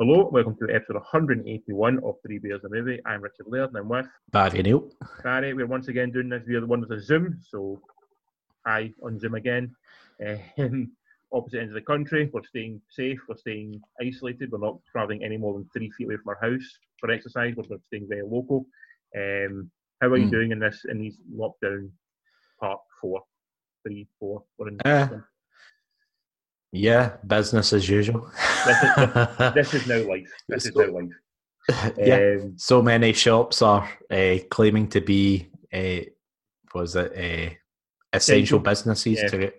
Hello, welcome to episode 181 of Three Bears a Movie. I'm Richard Laird and I'm with Barry Neil. Barry. We're once again doing this via the one with a Zoom, so hi on Zoom again. Um, opposite ends of the country, we're staying safe, we're staying isolated, we're not travelling any more than three feet away from our house for exercise, we're staying very local. Um, how are you Mm. doing in this in these lockdown part four, three, four? We're in Uh, Yeah, business as usual. This this is now life. This is now life. yeah, Um, so many shops are uh, claiming to be, uh, was it uh, essential businesses Yeah. to yeah,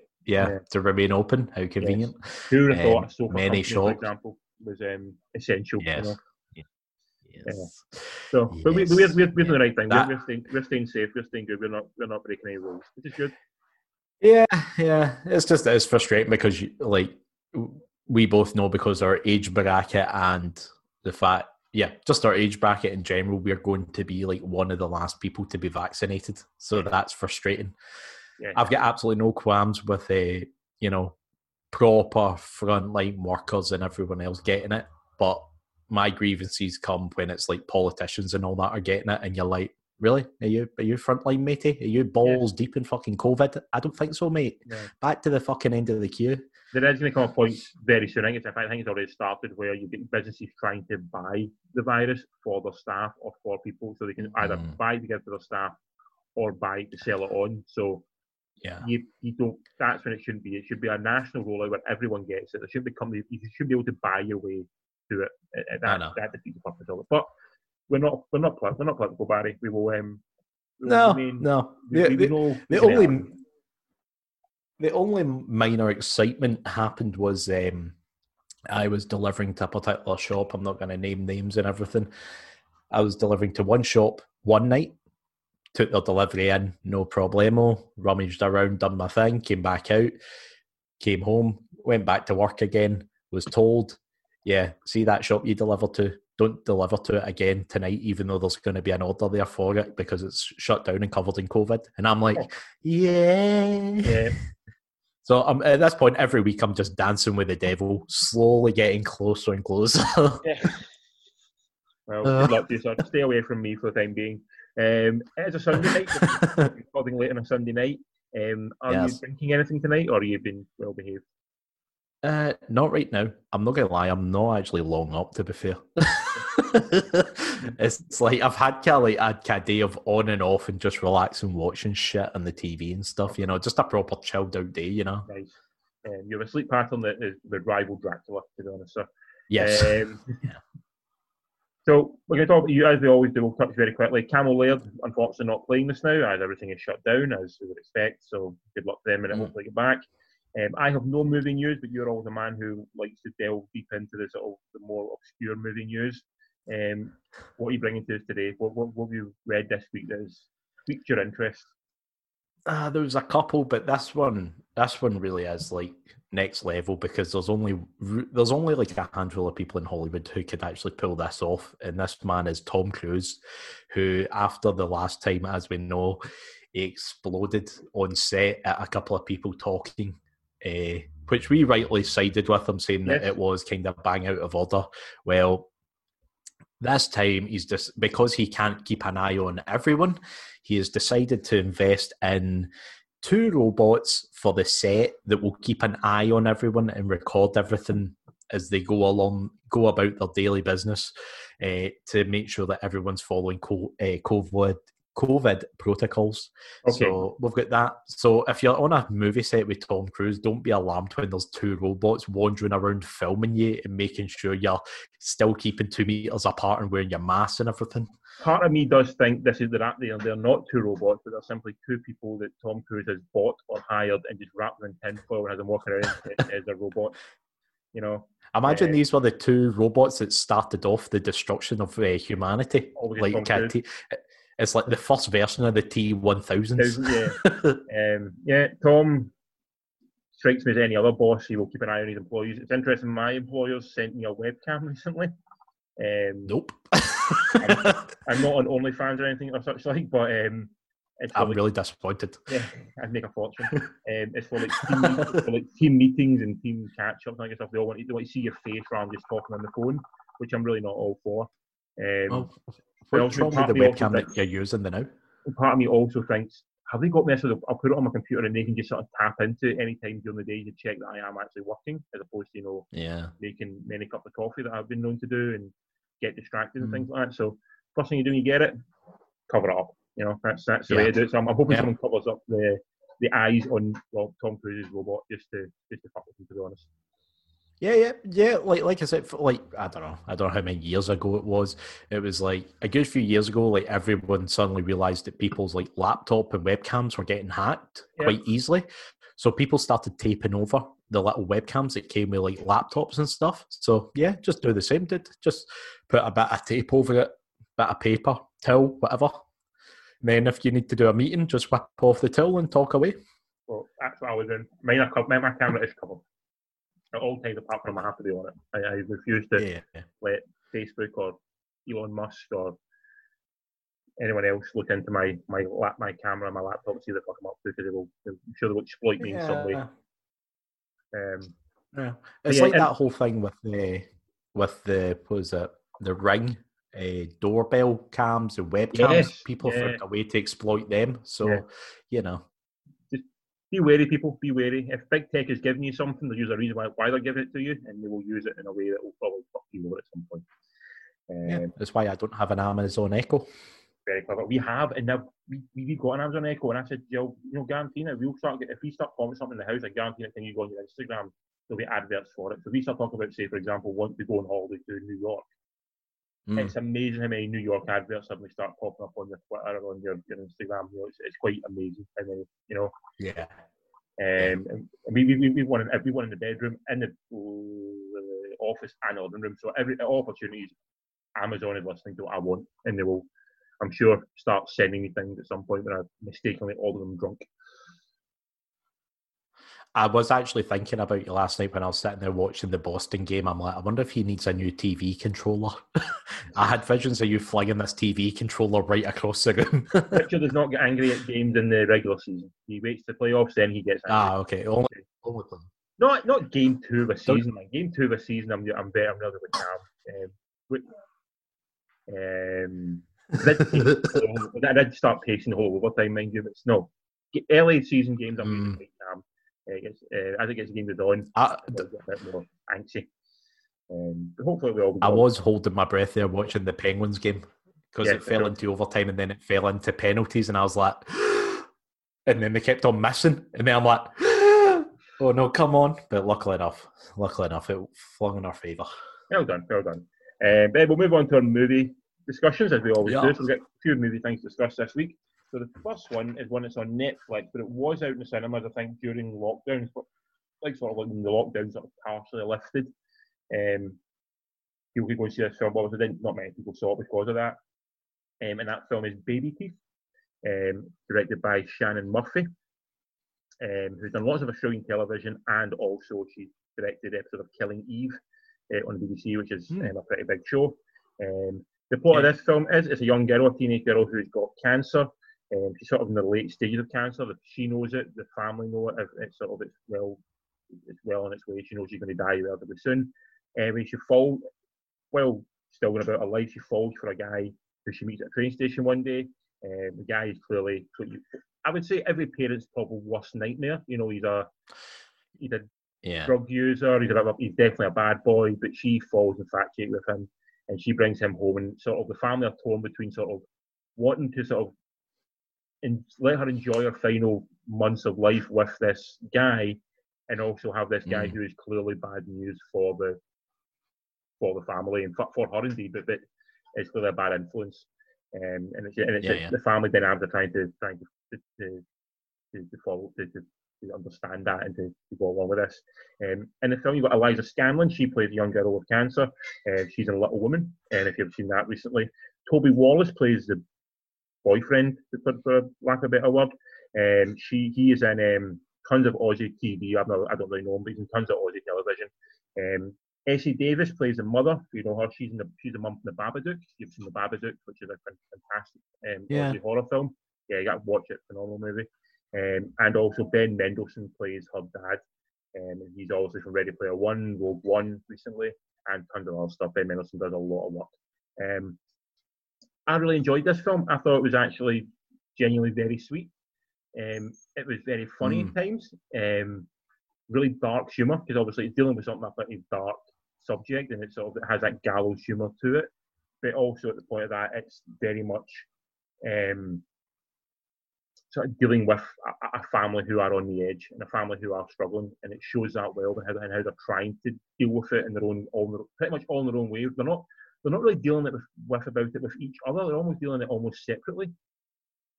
Yeah. to remain open? How convenient. Who would have Um, a sofa many company, for shops. example, was um, essential? Yes. You know? Yes. So, but we, Yes. we're, we're, we're doing the right thing. That- We're, we're, staying, we're staying safe. We're staying good. We're not we're not breaking any rules, which is good. Yeah, yeah. It's just it's frustrating because you, like we both know because our age bracket and the fact, yeah, just our age bracket in general, we're going to be like one of the last people to be vaccinated. So that's frustrating. Yeah. I've got absolutely no qualms with a you know proper frontline workers and everyone else getting it, but my grievances come when it's like politicians and all that are getting it, and you're like, really? Are you are you frontline matey? Are you balls deep in fucking COVID? I don't think so, mate. Yeah. Back to the fucking end of the queue. There is going to come a point very soon. I think, it's, I think it's already started where you get businesses trying to buy the virus for their staff or for people, so they can either Mm. buy to give to their staff or buy to sell it on. So Yeah. you you don't. That's when it shouldn't be. It should be a national rollout where everyone gets it. There should be company. You should be able to buy your way to it. I That, know. that defeats the purpose of it. But we're not. We're not. We're not political, Barry. We will. Um, we will No, remain- no. we- The, we the only the only minor excitement happened was um, I was delivering to a particular shop. I'm not going to name names and everything. I was delivering to one shop one night, took their delivery in, no problemo, rummaged around, done my thing, came back out, came home, went back to work again, was told, yeah, see that shop you deliver to, don't deliver to it again tonight, even though there's going to be an order there for it because it's shut down and covered in COVID. And I'm like, Oh. yeah. Yeah. So um, at this point, every week I'm just dancing with the devil, slowly getting closer and closer. Yeah. Well, Uh. good luck to you, sir. Stay away from me for the time being. Um, it's a Sunday night. Recording late on a Sunday night. Um, are Yes. you drinking anything tonight, or are you been well behaved? Uh, not right now. I'm not gonna lie. I'm not actually long up. To be fair, it's like I've had kind of like of day of on and off and just relaxing, watching shit on the TV and stuff. You know, just a proper chilled out day. You know. Nice. Um, you have a sleep pattern that is the rival Dracula, to be honest, sir. Yes. Um, so we're going to talk about you as we always do. We'll touch very quickly. Cammell Laird, unfortunately, not playing this now, as everything is shut down, as we would expect. So good luck to them, and Mm. hopefully get back. Um, I have no movie news, but you're always a man who likes to delve deep into the sort of the more obscure movie news. Um, what are you bringing to us today? What, what, what have you read this week that has piqued your interest? Uh, there was a couple, but this one, this one really is like next level because there's only there's only like a handful of people in Hollywood who could actually pull this off, and this man is Tom Cruise, who after the last time, as we know, he exploded on set at a couple of people talking, uh, which we rightly sided with him, saying that it was kind of bang out of order. Well. This time, he's just because he can't keep an eye on everyone he has decided to invest in two robots for the set that will keep an eye on everyone and record everything as they go along, go about their daily business uh, to make sure that everyone's following co- uh, COVID COVID protocols. Okay. So we've got that. So if you're on a movie set with Tom Cruise, don't be alarmed when there's two robots wandering around filming you and making sure you're still keeping two meters apart and wearing your mask and everything. Part of me does think this is they're, act- they're, they're not two robots, but they're simply two people that Tom Cruise has bought or hired and just wrapped them in tinfoil and has them walking around as, a robot. You know, Imagine Uh, these were the two robots that started off the destruction of uh, humanity. Like T- it's like the first version of the T one thousand. yeah. Um, yeah, Tom strikes me as any other boss. He will keep an eye on his employees. It's interesting. My employers sent me a webcam recently. Um, Nope. I'm not on OnlyFans or anything of such like, but um, it's I'm like, really disappointed. yeah, I'd make a fortune. um, it's for like team, for like team meetings and team catch ups and stuff. They all want, to, they want to see your face rather than just talking on the phone. which I'm really not all for. Um, Well, well, what's part the of me also webcam that you're using the now? part of me also thinks, have they got so I'll put it on my computer and they can just sort of tap into it any time during the day to check that I am actually working, as opposed to you know Yeah. making many cups of coffee that I've been known to do and get distracted and Mm. things like that. So first thing you do when you get it, cover it up. You know, that's that's the way Yeah. to do it. So I'm, I'm hoping Yeah. someone covers up the the eyes on well, Tom Cruise's robot just to just to fuck with him, to be honest. Yeah, yeah, yeah. Like, like I said, for like I don't know, I don't know how many years ago it was. It was like a good few years ago. Like everyone suddenly realized that people's like laptop and webcams were getting hacked Yeah. quite easily. So people started taping over the little webcams that came with like laptops and stuff. So yeah, just do the same. Did just put a bit of tape over it, bit of paper, towel, whatever. And then if you need to do a meeting, just whip off the towel and talk away. Well, that's what I was in. Mine. My, camera is covered all times apart from I have to be on it. I, I refuse to Yeah. let Facebook or Elon Musk or anyone else look into my my lap, my camera my laptop see the fuck I'm up to because they will, I'm sure they will exploit me in some way. Yeah. Um, Yeah, it's yeah, like and- that whole thing with the with the what was it the ring uh, doorbell cams and webcams. Yes, People yeah. found a way to exploit them. So Yeah. you know, be wary, people. Be wary. If big tech is giving you something, there's usually a reason why, why they're giving it to you, and they will use it in a way that will probably fuck you over at some point. Um, yeah, that's why I don't have an Amazon Echo. very clever. We have, and now we we we got an Amazon Echo, and I said, you know, guarantee it. We'll start get- if we start commenting something in the house, I guarantee it. Can you go on your Instagram? There'll be adverts for it. So we start talking about, say, for example, want to go on holiday to New York. Mm. It's amazing how many New York adverts suddenly start popping up on your Twitter or on your, your Instagram. You know, it's, it's quite amazing how many. You know, Yeah, um, and we we we want everyone in the bedroom, in the uh, office, and the living room. So every opportunities, Amazon is listening to what I want, and they will, I'm sure, start sending me things at some point when I mistakenly order them drunk. I was actually thinking about you last night when I was sitting there watching the Boston game. I'm like, I wonder if he needs a new TV controller. I had visions of you flinging this TV controller right across the room. Richard does not get angry at games in the regular season. He waits the playoffs, then he gets angry. ah, okay. Only, only thing. Not not game two of a season. Like game two of a season, I'm I'm better. I'm rather with Cam. Um, um, I did, start pacing the whole overtime, mind you, but it's no. Early season games, I'm Mm. mm. with Cam. Uh, it gets, uh, as it gets games on, I, I get a bit more anxious. Um, hopefully we all. I was holding my breath there watching the Penguins game because Yeah, it fell into overtime and then it fell into penalties, and I was like, and then they kept on missing, and then I'm like, oh no, come on! But luckily enough, luckily enough, it flung in our favour. Well done, well done. Um, but we'll move on to our movie discussions as we always Yeah. do. So we've got a few movie things to discuss this week. So the first one is one that's on Netflix, but it was out in the cinemas, I think, during lockdowns, but like sort of like when the lockdowns sort of partially lifted. Um, people could go and see this film, obviously didn't, not many people saw it because of that. Um, and that film is Baby Teeth, um, directed by Shannon Murphy, um, who's done lots of Australian television and also she directed the episode of Killing Eve uh, on the BBC, which is um, a pretty big show. Um, the plot of this film is it's a young girl, a teenage girl who's got cancer. Um, she's sort of in the late stages of cancer. If she knows it, the family know it. if It's sort of it's well, it's well on its way. She knows she's going to die relatively soon. Um, when she falls, well, still going about her life, she falls for a guy who she meets at a train station one day. Um, the guy is clearly, I would say, every parent's probably worst nightmare. You know, he's a he's a Yeah, drug user. He's, a, a- he's definitely a bad boy, but she falls infatuated with him, and she brings him home. And sort of the family are torn between sort of wanting to sort of and let her enjoy her final months of life with this guy, and also have this guy Mm. who is clearly bad news for the for the family and for, for her indeed, but but it's clearly a bad influence. Um, and it's, and it's Yeah, yeah. the family dynamics are trying to trying to to, to, to, follow to, to, to understand that and to, to go along with this. Um, in the film, you've got Eliza Scanlen. She plays a young girl with cancer. Uh, she's in Little Woman, and if you've seen that recently, Toby Wallace plays the boyfriend, for, for lack of a better word. Um, she he is in um, tons of Aussie TV. I've not, I don't really know him, but he's in tons of Aussie television. Um, Essie Davis plays the mother. You know her. She's in the she's the mum from the Babadook. You've seen the Babadook, which is a fantastic um, Yeah. Aussie horror film. Yeah, you got to watch it. Phenomenal movie. Um, and also Ben Mendelsohn plays her dad. Um, and he's obviously from Ready Player One, Rogue One recently. and tons of other stuff. Ben Mendelsohn does a lot of work. Um, I really enjoyed this film. I thought it was actually genuinely very sweet. Um, it was very funny Mm. at times. Um, really dark humour because obviously it's dealing with something that's a pretty dark subject and it sort of it has that gallows humour to it. But also at the point of that, it's very much um, sort of dealing with a, a family who are on the edge and a family who are struggling, and it shows that well and how, and how they're trying to deal with it in their own, all their, pretty much all in their own way. They're not they're not really dealing it with, with about it with each other. They're almost dealing it almost separately.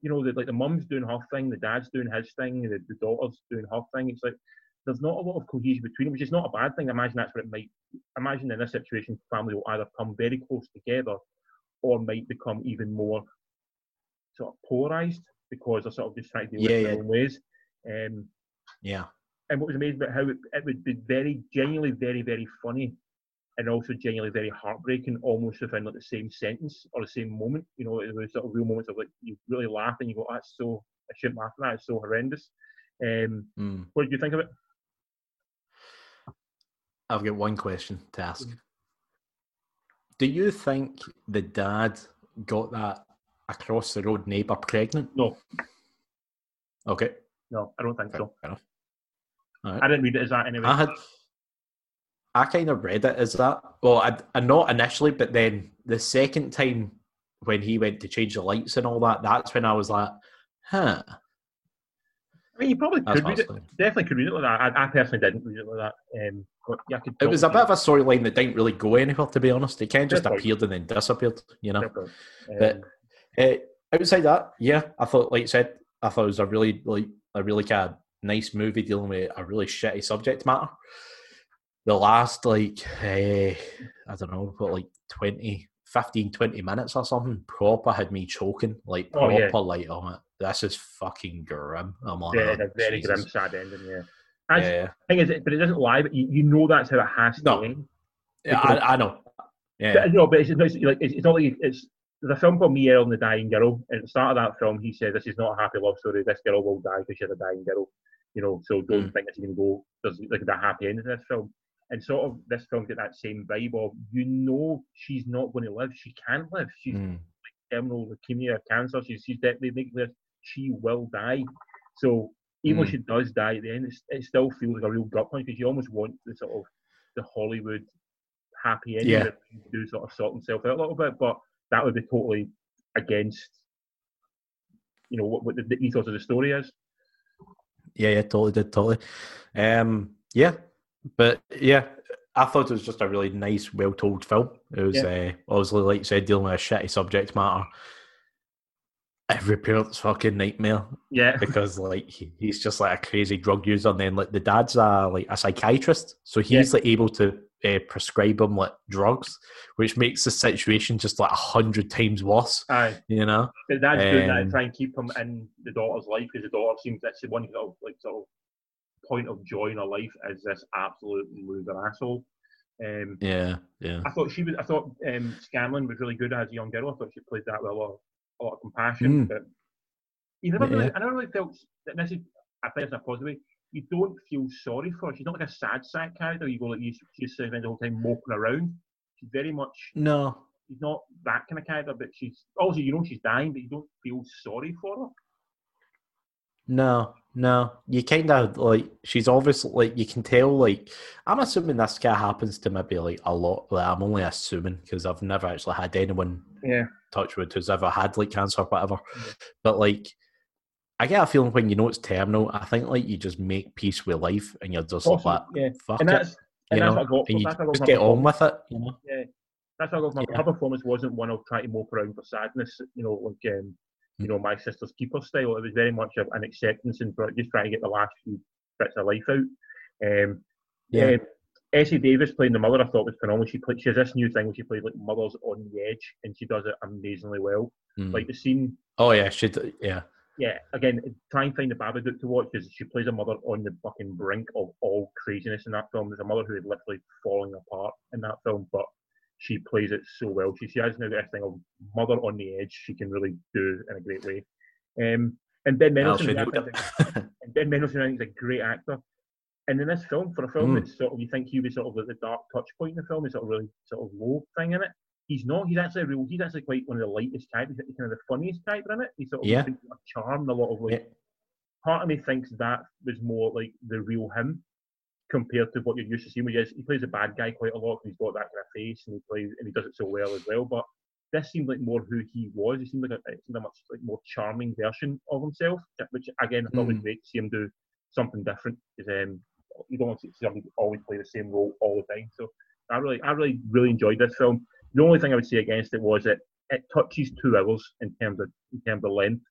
You know, the, like the mum's doing her thing, the dad's doing his thing, the, the daughter's doing her thing. It's like there's not a lot of cohesion between them, which is not a bad thing. I imagine that's what it might. Imagine in this situation, family will either come very close together, or might become even more sort of polarized because they're sort of just trying to deal Yeah, with their yeah. own ways. Um, Yeah. and what was amazing about how it, it would be very genuinely very very funny and also genuinely very heartbreaking almost within like the same sentence or the same moment you know there was sort of real moments of like you really laugh and you go that's so I shouldn't laugh at that it's so horrendous um, Mm. what did you think of it I've got one question to ask. Mhm. Do you think the dad got that across the road neighbour pregnant? no Okay. no I don't think Fair so enough. I didn't read it as that anyway I had, I kind of read it as that. Well, I, I not initially, but then the second time when he went to change the lights and all that, that's when I was like, huh. I mean you probably That's could read it definitely could read it like that I, I personally didn't read it like that um, but yeah, It was a bit of a storyline that didn't really go anywhere, to be honest. It kind of just Fair point. appeared and then disappeared, you know. Point. But- Um, Uh, outside that, yeah, I thought, like you said, I thought it was a really, like, a really kind of nice movie dealing with a really shitty subject matter. The last, like, uh, I don't know, but like 20, 15, 20 minutes or something, proper had me choking. Like, Oh, proper, yeah. on oh, this is fucking grim. I'm like, yeah, a very Jesus. grim sad ending yeah As- Yeah, thing is, but it doesn't lie. But you, you know that's how it has No. to end. yeah, I, I know. Yeah, But, no, but it's, it's, like, it's, it's not like it's the film called Me, Earl, and the Dying Girl. And at the start of that film, he said, "This is not a happy love story. This girl will die because she's a dying girl." You know, so don't Mm. think it's even go. There's like a happy ending to this film. And sort of this film get that same vibe of you know she's not going to live. She can't live. She's Mm. terminal leukemia, cancer. She's she's dead. They make this. She will die. So even when Mm. she does die at the end, it's, it still feels like a real gut punch because you almost want the sort of the Hollywood happy ending Yeah. that do sort of sort himself out a little bit, but that would be totally against you know what, what the, the ethos of the story is. Yeah, yeah, totally did, totally. Um, yeah, but yeah, I thought it was just a really nice, well told film. It was uh, obviously, like you said, dealing with a shitty subject matter. Every parent's fucking nightmare Yeah, because like he, he's just like a crazy drug user, and then like the dad's a like a psychiatrist, so he's like able to uh, prescribe him like drugs, which makes the situation just like a hundred times worse. aye. You know? The dad's doing that to Um, try and keep him in the daughter's life because the daughter seems that's the one sort of like sort of point of joy in her life is this absolute loser asshole. Um, Yeah, yeah, I thought she was. I thought um, Scanlen was really good as a young girl. I thought she played that with a lot, of, a lot of compassion. Mm. But you never Yeah. really, I never really felt. And this is, I think it's a positive way. You don't feel sorry for her. She's not like a sad sack character. You go like you, she's spends the whole time moping around. She's very much. no, She's not that kind of character, but she's also you know she's dying, but you don't feel sorry for her. No, no. You kind of like she's obviously like you can tell. Like I'm assuming this kind of happens to maybe like a lot. Like I'm only assuming because I've never actually had anyone Yeah. touch wood who's ever had like cancer or whatever. But like I get a feeling when you know it's terminal, I think like you just make peace with life and you're just Also, like yeah. fuck And it, and you know, what I got. and you that's what I got just get on with it. You know, Yeah, that's what I got her. Yeah. Performance wasn't one of trying to mope around for sadness. You know, like um, you know, my sister's keeper style. It was very much an acceptance and just trying to get the last few bits of life out. Um, Yeah. um, Essie Davis playing the mother, I thought was phenomenal. She played, she has this new thing where she plays like mothers on the edge, and she does it amazingly well. Mm. Like the scene, oh yeah, she yeah, yeah. Again, try and find the Babadook to watch because she plays a mother on the fucking brink of all craziness in that film. There's a mother who is literally falling apart in that film, but she plays it so well. She, she has now got this thing of mother on the edge. She can really do in a great way. Um, and Ben Mendelsohn, and Ben Mendelsohn I think, is a great actor. And in this film, for a film Mm. that's sort of you think he was sort of at the dark touch point in the film, is sort of really sort of low thing in it. He's not. He's actually a real. He's actually quite one of the lightest characters. He's kind of the funniest character in it. He's sort of Yeah. a charm a lot of like. Yeah. Part of me thinks that was more like the real him compared to what you're used to seeing. Where he, is, he plays a bad guy quite a lot. He's got that kind of face and he plays and he does it so well as well. But this seemed like more who he was. He seemed like a, it seemed a much like more charming version of himself, which again I thought was Mm. great to see him do something different. Because um, you don't want to see somebody always play the same role all the time. So I really, I really, really enjoyed this film. The only thing I would say against it was that it touches two hours in terms of in terms of length.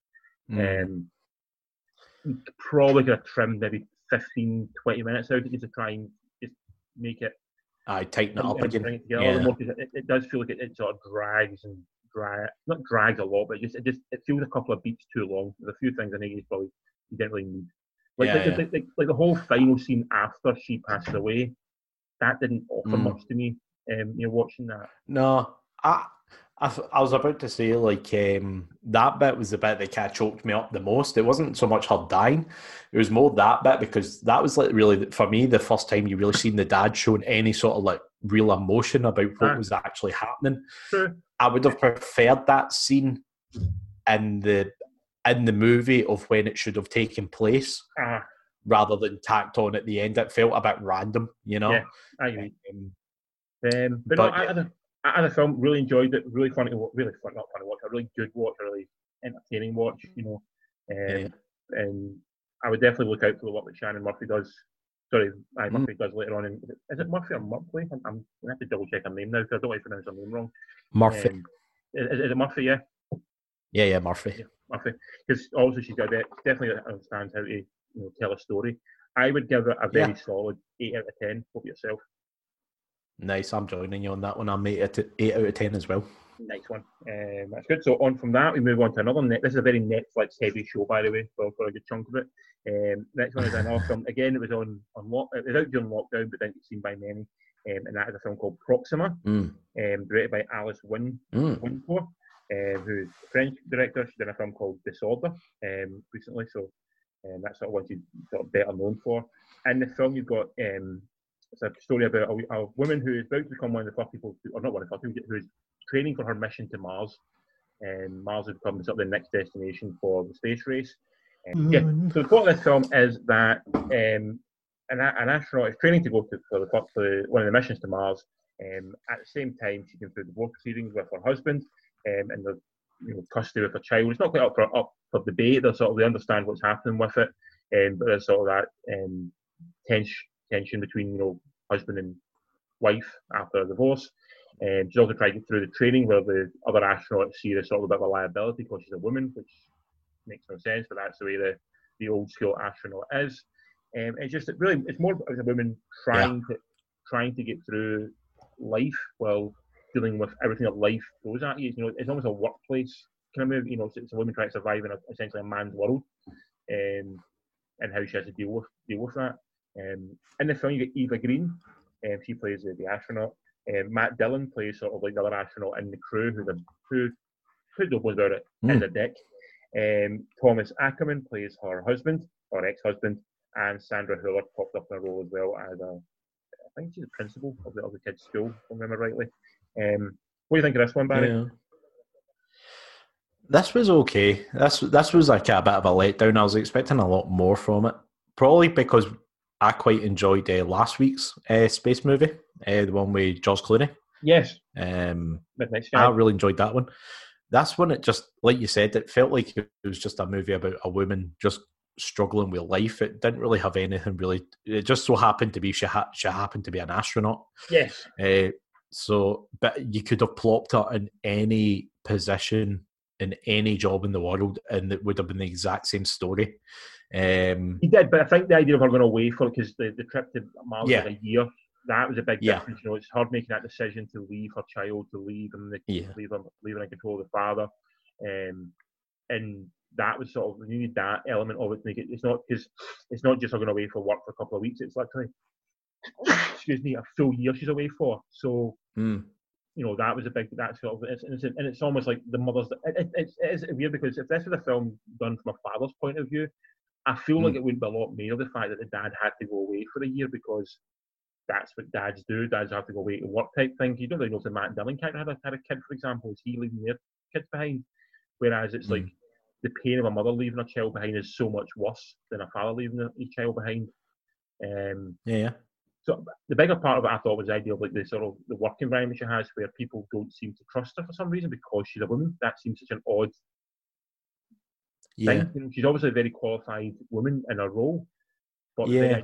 Mm. Um, probably could have trimmed maybe 15, 20 minutes out of it just to try and just make it I tighten it up again. it together a little Yeah. it, it does feel like it, it sort of drags and drag not drags a lot, but it just it just it feels a couple of beats too long. There's a few things I think you probably you didn't really need. Like, Yeah, like, yeah. like, like, like the whole final scene after she passed away, that didn't offer Mm. much to me. Um, you're watching that. No, I, I, I was about to say like um, that bit was the bit that kind of choked me up the most. It wasn't so much her dying; it was more that bit because that was like really for me the first time you really seen the dad showing any sort of like real emotion about what was actually happening. True. I would have preferred that scene in the in the movie of when it should have taken place Ah, rather than tacked on at the end. It felt a bit random, you know. Yeah. I agree. Um, Um, but, But- no, I, I, I had a film, really enjoyed it, really funny to watch, really fun, not funny to watch, a really good watch, a really entertaining watch, you know. Um, Yeah. And I would definitely look out for the work that Shannon Murphy does. Sorry, I Mm. Murphy does later on. In, is, it, Murphy or Murphy? I'm, I'm going to have to double check her name now because I don't want to pronounce her name wrong. Murphy, Um, is, is it Murphy? Yeah, yeah, yeah, Murphy. Murphy. Because also she's got it. Definitely understands how to you know, tell a story. I would give it a very Yeah. solid eight out of ten. Hope yourself. Nice, I'm joining you on that one. I'm eight out of, eight out of ten as well. Nice one. Um, that's good. So on from that, we move on to another. Net- this is a very Netflix heavy show, by the way, for, for a good chunk of it. Um, next one is an awesome. Again, it was on on lock. It was out during lockdown, but didn't seen by many. Um, and that is a film called Proxima, Mm. um, directed by Alice Win Mm. Winocour, um, who's a French director. She's done a film called Disorder um, recently, so um, that's sort of what she's sort of better known for. In the film, you've got um, it's a story about a, a woman who is about to become one of the first people, to, or not one of the first people, who is training for her mission to Mars. And Mars has become sort of the next destination for the space race. Um, yeah. So the plot of this film is that um, an, an astronaut is training to go to for the, for one of the missions to Mars. Um, at the same time, she's going through the divorce proceedings with her husband, um, and the you know custody of her child. It's not quite up for up for debate. They sort of they understand what's happening with it, um, but there's sort of that um, tension tension between you know husband and wife after a divorce. And she's also trying to get through the training where the other astronauts see this sort of a bit of a liability because she's a woman, which makes no sense, but that's the way the, the old school astronaut is. Um, it's just really, it's more as a woman trying to trying to get through life while dealing with everything that life throws at you. You know, it's almost a workplace kind of move. You know, it's, it's a woman trying to survive in a, essentially a man's world, um, and how she has to deal with deal with that. Um, in the film, you get Eva Green, um, she plays the, the astronaut. Um, Matt Dillon plays sort of like the other astronaut in the crew, who's a who who knows about it Mm. is a dick. Um, Thomas Ackerman plays her husband or ex-husband, and Sandra Hüller popped up in a role as well as a, I think she's a principal of the other kids' school, if I remember rightly. Um, what do you think of this one, Barry? Yeah. This was okay. This this was like a bit of a letdown. I was expecting a lot more from it. Probably because I quite enjoyed uh, last week's uh, space movie, uh, the one with George Clooney. Yes, Um, I really enjoyed that one. That's when it just, like you said, it felt like it was just a movie about a woman just struggling with life. It didn't really have anything really. It just so happened to be she, ha- she happened to be an astronaut. yes, Uh, so, but you could have plopped her in any position in any job in the world, and it would have been the exact same story. Um, he did, but I think the idea of her going away for it because the, the trip to Mars Yeah. was a year. That was a big Yeah. difference. You know, it's hard making that decision to leave her child, to leave him, yeah, leave him, leave in control of the father, um, and that was sort of you need that element of it to make it. It's not because it's not just her going away for work for a couple of weeks. It's literally, excuse me, a full year she's away for. So Mm, you know that was a big that sort of it's, and it's, and it's almost like the mother's. It, it, it's, it is weird because if this was a film done from a father's point of view, I feel like it wouldn't be a lot more the fact that the dad had to go away for a year because that's what dads do. Dads have to go away to work type thing. You don't really know if the Matt Dillon character had a, had a kid, for example. Is he leaving their kids behind? Whereas it's like the pain of a mother leaving a child behind is so much worse than a father leaving a, child behind. Um, yeah, yeah. So the bigger part of it I thought was the idea of like the sort of the work environment she has where people don't seem to trust her for some reason because she's a woman. That seems such an odd yeah. thing. You know, she's obviously a very qualified woman in her role. But yeah.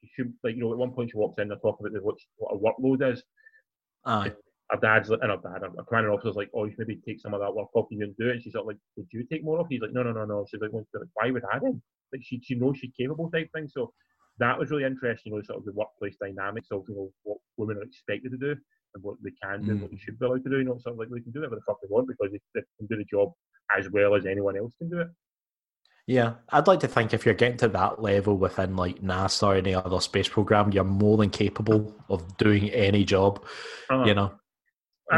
she should like you know at one point she walks in and talks about the, what, what her workload is. Aye. Her dad's and her dad, her commander officer's like, oh, you should maybe take some of that work off you and do it. And she's like, would you take more off? He's like, no, no, no, no. She's like, why would I then? Like she, she knows she's capable type thing. So that was really interesting, you know, sort of the workplace dynamics of you know what women are expected to do and what they can do, mm. what they should be allowed to do. You know, sort of like they can do whatever the fuck they want because they, they can do the job as well as anyone else can do it. Yeah, I'd like to think if you're getting to that level within like NASA or any other space program, you're more than capable of doing any job. Uh, you know,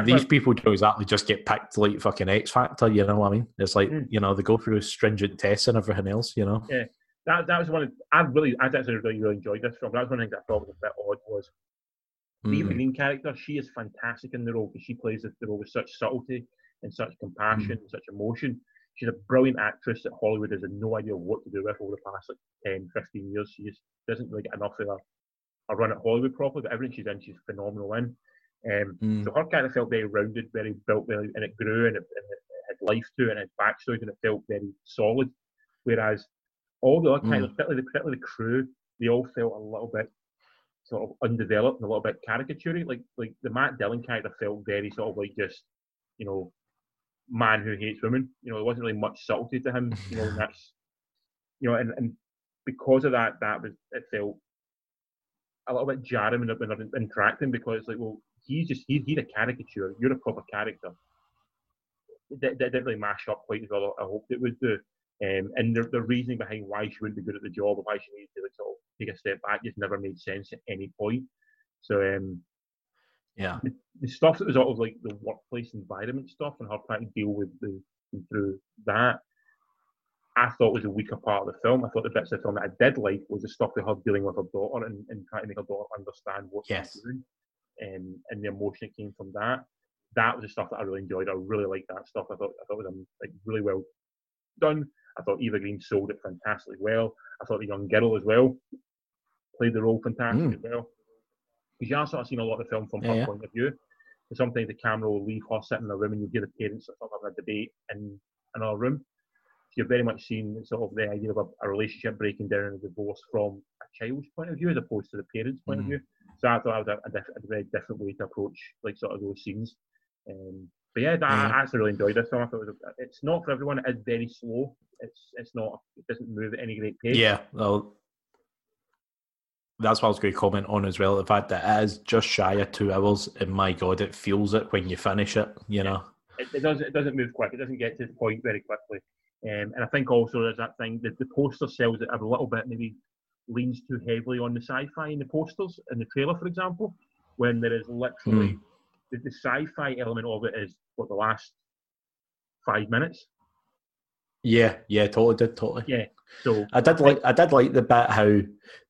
these people don't exactly just get picked like fucking X Factor. You know what I mean? It's like mm. you know they go through stringent tests and everything else. You know. Yeah, that that was one. Of, I really, I actually really, really enjoyed this film. That was one thing that I thought was a bit odd was the main character. She is fantastic in the role because she plays the role with such subtlety and such compassion, mm. and such emotion. She's a brilliant actress that Hollywood has no idea what to do with over the past like 10, 15 years. She just doesn't really get enough of a, a run at Hollywood properly, but everything she's in, she's phenomenal in. Um, mm. So her character felt very rounded, very built, very, and it grew and it, and it had life to it and it had backstory and it felt very solid. Whereas all the other mm. characters, particularly, particularly the crew, they all felt a little bit sort of undeveloped and a little bit caricaturey. Like like the Matt Dillon character felt very sort of like just, you know, man who hates women. You know, there wasn't really much subtlety to him. You know, and that's you know, and, and because of that, that was it felt a little bit jarring when they're interacting because it's like, well, he's just he's, he's a caricature. You're a proper character. That, that didn't really mash up quite as well. I hoped it would do. Um, and the, the reasoning behind why she wouldn't be good at the job or why she needed to like, sort of take a step back just never made sense at any point. So um, yeah, the, the, stuff that was sort of like the workplace environment stuff and her trying to deal with the through that, I thought was a weaker part of the film. I thought the bits of the film that I did like was the stuff with her dealing with her daughter and, and trying to make her daughter understand what yes. she's doing and, and the emotion that came from that. That was the stuff that I really enjoyed. I really liked that stuff. I thought I thought it was um, like really well done. I thought Eva Green sold it fantastically well. I thought the young girl as well played the role fantastically mm. well. Because you are sort of seen a lot of the film from her yeah. point of view. And sometimes the camera will leave her sitting in a room and you'll hear the parents sort of having a debate in another room. So you're very much seeing sort of the idea of a, a relationship breaking down and a divorce from a child's point of view as opposed to the parents' point mm. of view. So I thought that was a, a, a, very different way to approach like sort of those scenes. Um, but yeah, that, I actually really enjoyed this film. I thought it was a, it's not for everyone. It is very slow. It's it's not. It doesn't move at any great pace. Yeah, well, that's what I was going to comment on as well. The fact that it is just shy of two hours, and my god, it feels it when you finish it. You know, it, it doesn't. It doesn't move quick. It doesn't get to the point very quickly. Um, and I think also there's that thing that the poster sells it a little bit maybe leans too heavily on the sci-fi in the posters in the trailer, for example, when there is literally mm. the, the sci-fi element of it is what the last five minutes. Yeah, yeah, totally did, totally. Yeah. So I did like I did like the bit how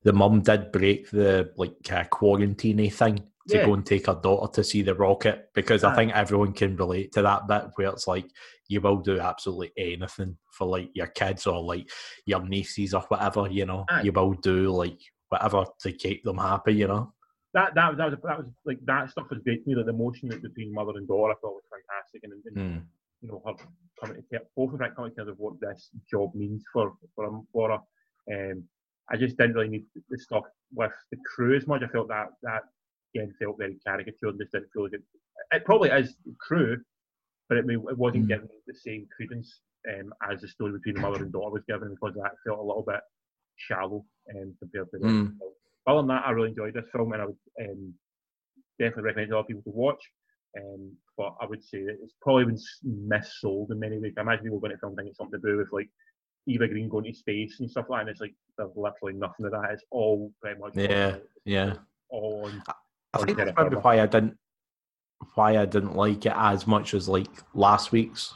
the mum did break the like uh, quarantine thing to yeah. go and take her daughter to see the rocket because I think everyone can relate to that bit where it's like you will do absolutely anything for like your kids or like your nieces or whatever, you know. Aye. You will do like whatever to keep them happy, you know. That that was that was, that was like that stuff was great to me. Like the emotion between mother and daughter, I thought was fantastic, and, and mm. You know her coming to both of that coming to terms of what this job means for for, for her. Um, I just didn't really need the stuff with the crew as much. I felt that that again felt very caricatured. Just didn't feel like it. It probably is crew, but it, it wasn't mm. given the same credence um, as the story between the mother and daughter was given because that felt a little bit shallow um, compared to the mm. Other than that, I really enjoyed this film and I would um, definitely recommend it to other people to watch. Um, but I would say that it's probably been missold in many ways. I imagine people going to film thinking it's something to do with like Eva Green going to space and stuff like that. And it's like there's literally nothing of that. It's all very much yeah, yeah. All on, I, I think that's probably why I didn't why I didn't like it as much as like last week's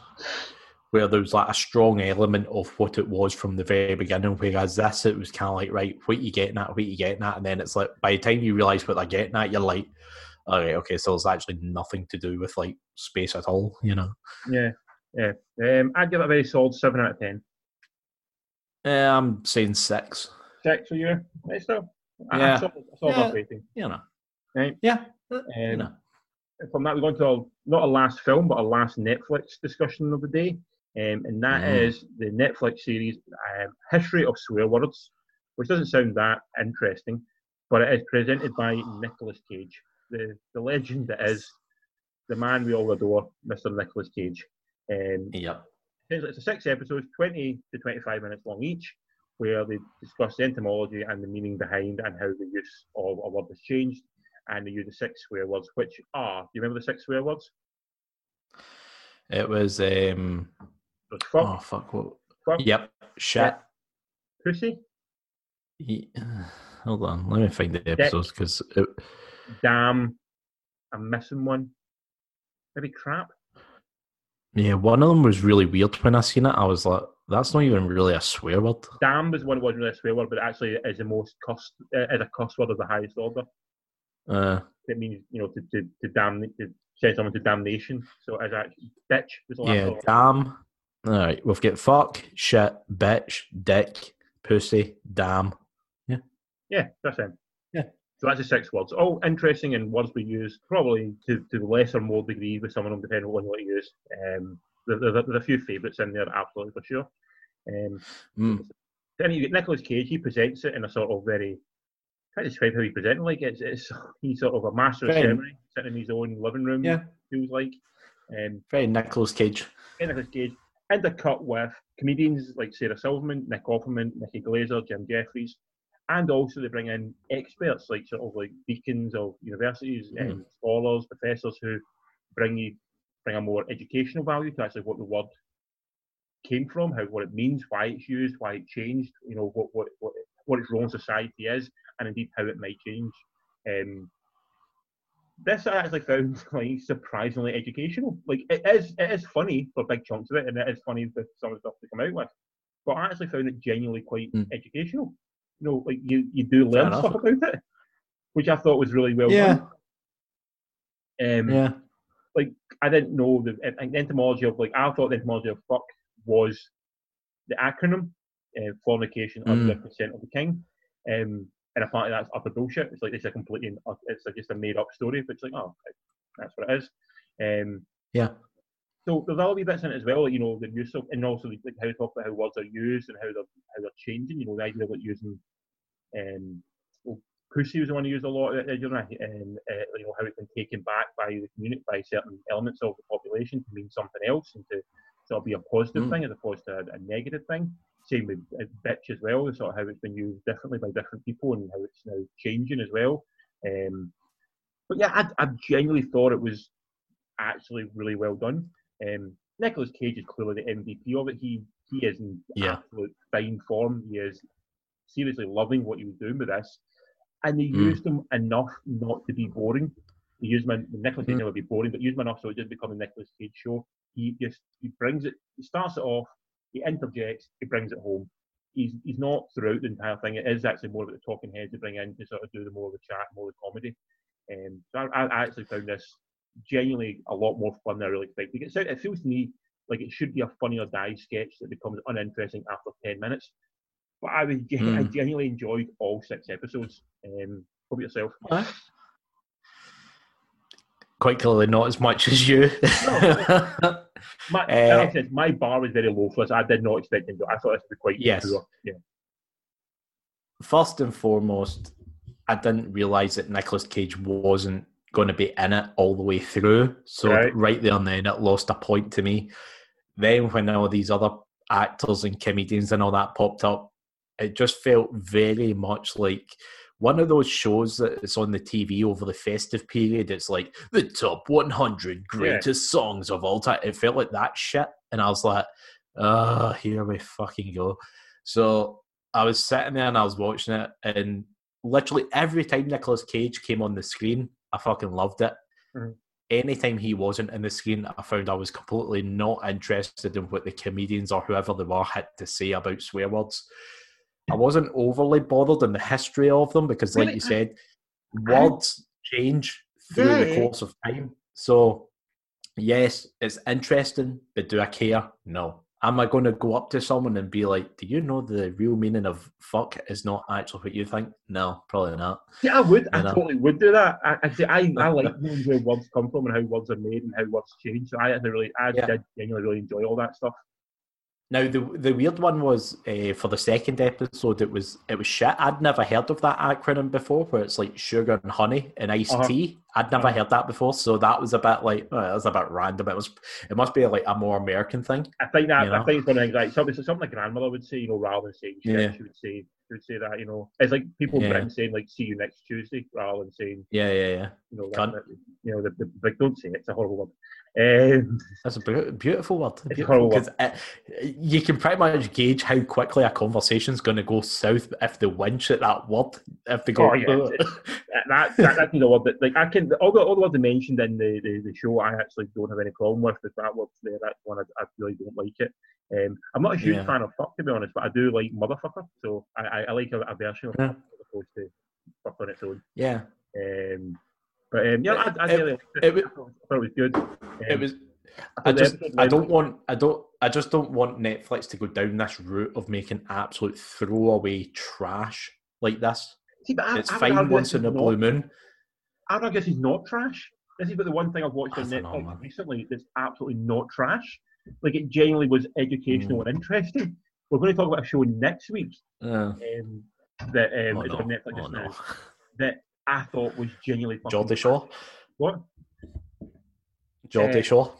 where there was like a strong element of what it was from the very beginning. Whereas this, it was kind of like, right, what you getting at, what you getting at, and then it's like by the time you realise what they're getting at, you're like, all right, okay, so it's actually nothing to do with like space at all, you know? Yeah, yeah. Um, I'd give it a very solid seven out of ten. Yeah, I'm saying six. Six for you, right? So, Yeah. I saw, I saw Yeah. rating. You know, Right. yeah, you Um, know. from that, we're going to a, not a last film, but a last Netflix discussion of the day, um, and that Mm. is the Netflix series um, History of Swear Words, which doesn't sound that interesting, but it is presented by Nicolas Cage, the the legend that is the man we all adore, Mr. Nicolas Cage. Um, Yep. Essentially, it's a six episodes, 20 to 25 minutes long each, where they discuss the etymology and the meaning behind and how the use of a word has changed. And they use the six swear words, which are, do you remember the six swear words? It was um It was fuck, oh fuck what fuck, Yep. Shit. pussy, Ye- Hold on, let me find the episodes because damn, I'm missing one. Maybe crap. yeah, one of them was really weird when I seen it. I was like, that's not even really a swear word. Damn was one that wasn't really a swear word, but actually is the most cost uh, is a cuss word of the highest order. Uh, It means, you know, to, to, to damn, to send someone to damnation. So as actually, bitch was yeah, damn. All right, we've got fuck, shit, bitch, dick, pussy, damn. Yeah, yeah, that's it. So that's the six words. All interesting and words we use probably to, to the lesser more degree with some of them depending on what you want to use. Um, there, there, there's a few favourites in there, absolutely for sure. Um, Mm. then you get Nicolas Cage. He presents it in a sort of very. Try to describe how he presents it. Like it's, it's he's sort of a master of Very- ceremony, sitting in his own living room. Yeah. feels like. Um, Very Nicolas Cage. Nicolas Cage and a cut with comedians like Sarah Silverman, Nick Offerman, Nikki Glaser, Jim Jefferies, and also they bring in experts like sort of like deacons of universities Mm. and scholars, professors who bring you bring a more educational value to actually what the word came from, how what it means, why it's used, why it changed, you know, what what what, what its role in society is, and indeed how it might change. Um, this I actually found like surprisingly educational. Like it is, it is funny for big chunks of it, and it is funny with some of the stuff they come out with. But I actually found it genuinely quite Mm. educational. You know, like you you do learn stuff about it, which I thought was really well Yeah. done. Um, Yeah. Like I didn't know the, uh, the etymology of like I thought the etymology of fuck was the acronym uh, fornication under the Mm. consent of the king. Um, and apparently that's utter bullshit. It's like it's a completely it's like just a made up story. But it's like oh, that's what it is. Um, Yeah. so there's all wee bits in it as well, you know, the use of, and also like how to talk about how words are used and how they're how they're changing. You know, the idea of like using, um, pussy was the one who used a lot, uh, you know, and uh, you know how it's been taken back by the community, by certain elements of the population to mean something else and to sort of be a positive Mm. thing as opposed to a, a negative thing. Same with uh, bitch as well, sort of how it's been used differently by different people and how it's now changing as well. Um, but yeah, I, I genuinely thought it was actually really well done. Um, Nicolas Cage is clearly the MVP of it. He he is in Yeah. absolute fine form. He is seriously loving what he was doing with this, and they Mm. used him enough not to be boring. They used him. Nicolas Cage Mm. never be boring, but used him enough so it didn't become a Nicolas Cage show. He just he brings it. He starts it off. He interjects. He brings it home. He's he's not throughout the entire thing. It is actually more about the talking heads to bring in to sort of do the more of the chat, more of the comedy. Um, so I, I actually found this genuinely a lot more fun than I really expected. It, it feels to me like it should be a funny or die sketch that becomes uninteresting after 10 minutes. But I, was, gen- I Mm. genuinely enjoyed all six episodes. Um, what about yourself? Quite clearly, not as much as you. My, Uh, said, my bar was very low for this. I did not expect it. to- I thought this would be quite Yes. poor. Yeah. First and foremost, I didn't realize that Nicolas Cage wasn't going to be in it all the way through. So Right. right, there and then, it lost a point to me. Then when all these other actors and comedians and all that popped up, it just felt very much like one of those shows that is on the TV over the festive period. It's like the top 100 greatest songs of all time. It felt like that shit. And I was like, oh, here we fucking go. So I was sitting there and I was watching it, and literally every time Nicolas Cage came on the screen, I fucking loved it. Mhm. anytime he wasn't in the screen, I found I was completely not interested in what the comedians or whoever they were had to say about swear words. I wasn't overly bothered in the history of them because, like Really? you said, words change through Yeah. the course of time. So, yes, it's interesting, but do I care? No. Am I going to go up to someone and be like, "Do you know the real meaning of fuck is not actually what you think"? No, probably not. Yeah, I would. I You uh, know. totally would do that. I, I, see, I, I like knowing where words come from and how words are made and how words change. So I really, I Yeah. genuinely really enjoy all that stuff. Now the the weird one was uh, for the second episode. It was it was shit. I'd never heard of that acronym before, where it's like sugar and honey and iced Uh-huh. tea. I'd never Uh-huh. heard that before, so that was a bit like oh, that was a bit random. It was it must be like a more American thing. I think that You I think it's one of like something, something my grandmother would say, you know, rather than saying shit, Yeah. she would say she would say that, you know, it's like people Yeah. Saying like "see you next Tuesday" rather than saying Yeah, yeah, yeah. you know, that, that- you know, the, the, like don't say it, it's a horrible word. Um, That's a beautiful word. It's a Beautiful, horrible 'cause you can pretty much gauge how quickly a conversation's going to go south if they winch at that word. If they go, Oh, yeah, it's- that, that that's the word that like I can all the all the words they mentioned in the, the, the show I actually don't have any problem with. If that word's there, that's one I, I really don't like it. Um, I'm not a huge Yeah. fan of fuck to be honest, but I do like motherfucker. So I, I, I like a, a version of Yeah. fuck as opposed to fuck on its own. yeah, Um, but um, yeah, I, I It- really it. it was- I thought it was good. Um, it was. I I just, I don't want, I don't, I just don't want Netflix to go down this route of making absolute throwaway trash like this. See, I- It's I fine once in a blue not- moon. I don't guess he's not trash. This is but the one thing I've watched I on Netflix man. recently that's absolutely not trash. Like it genuinely was educational Hmm. and interesting. We're going to talk about a show next week Uh, um, that um, oh is no, on Netflix oh now no. that I thought was genuinely Geordie Shore, What? Geordie Uh, Shore.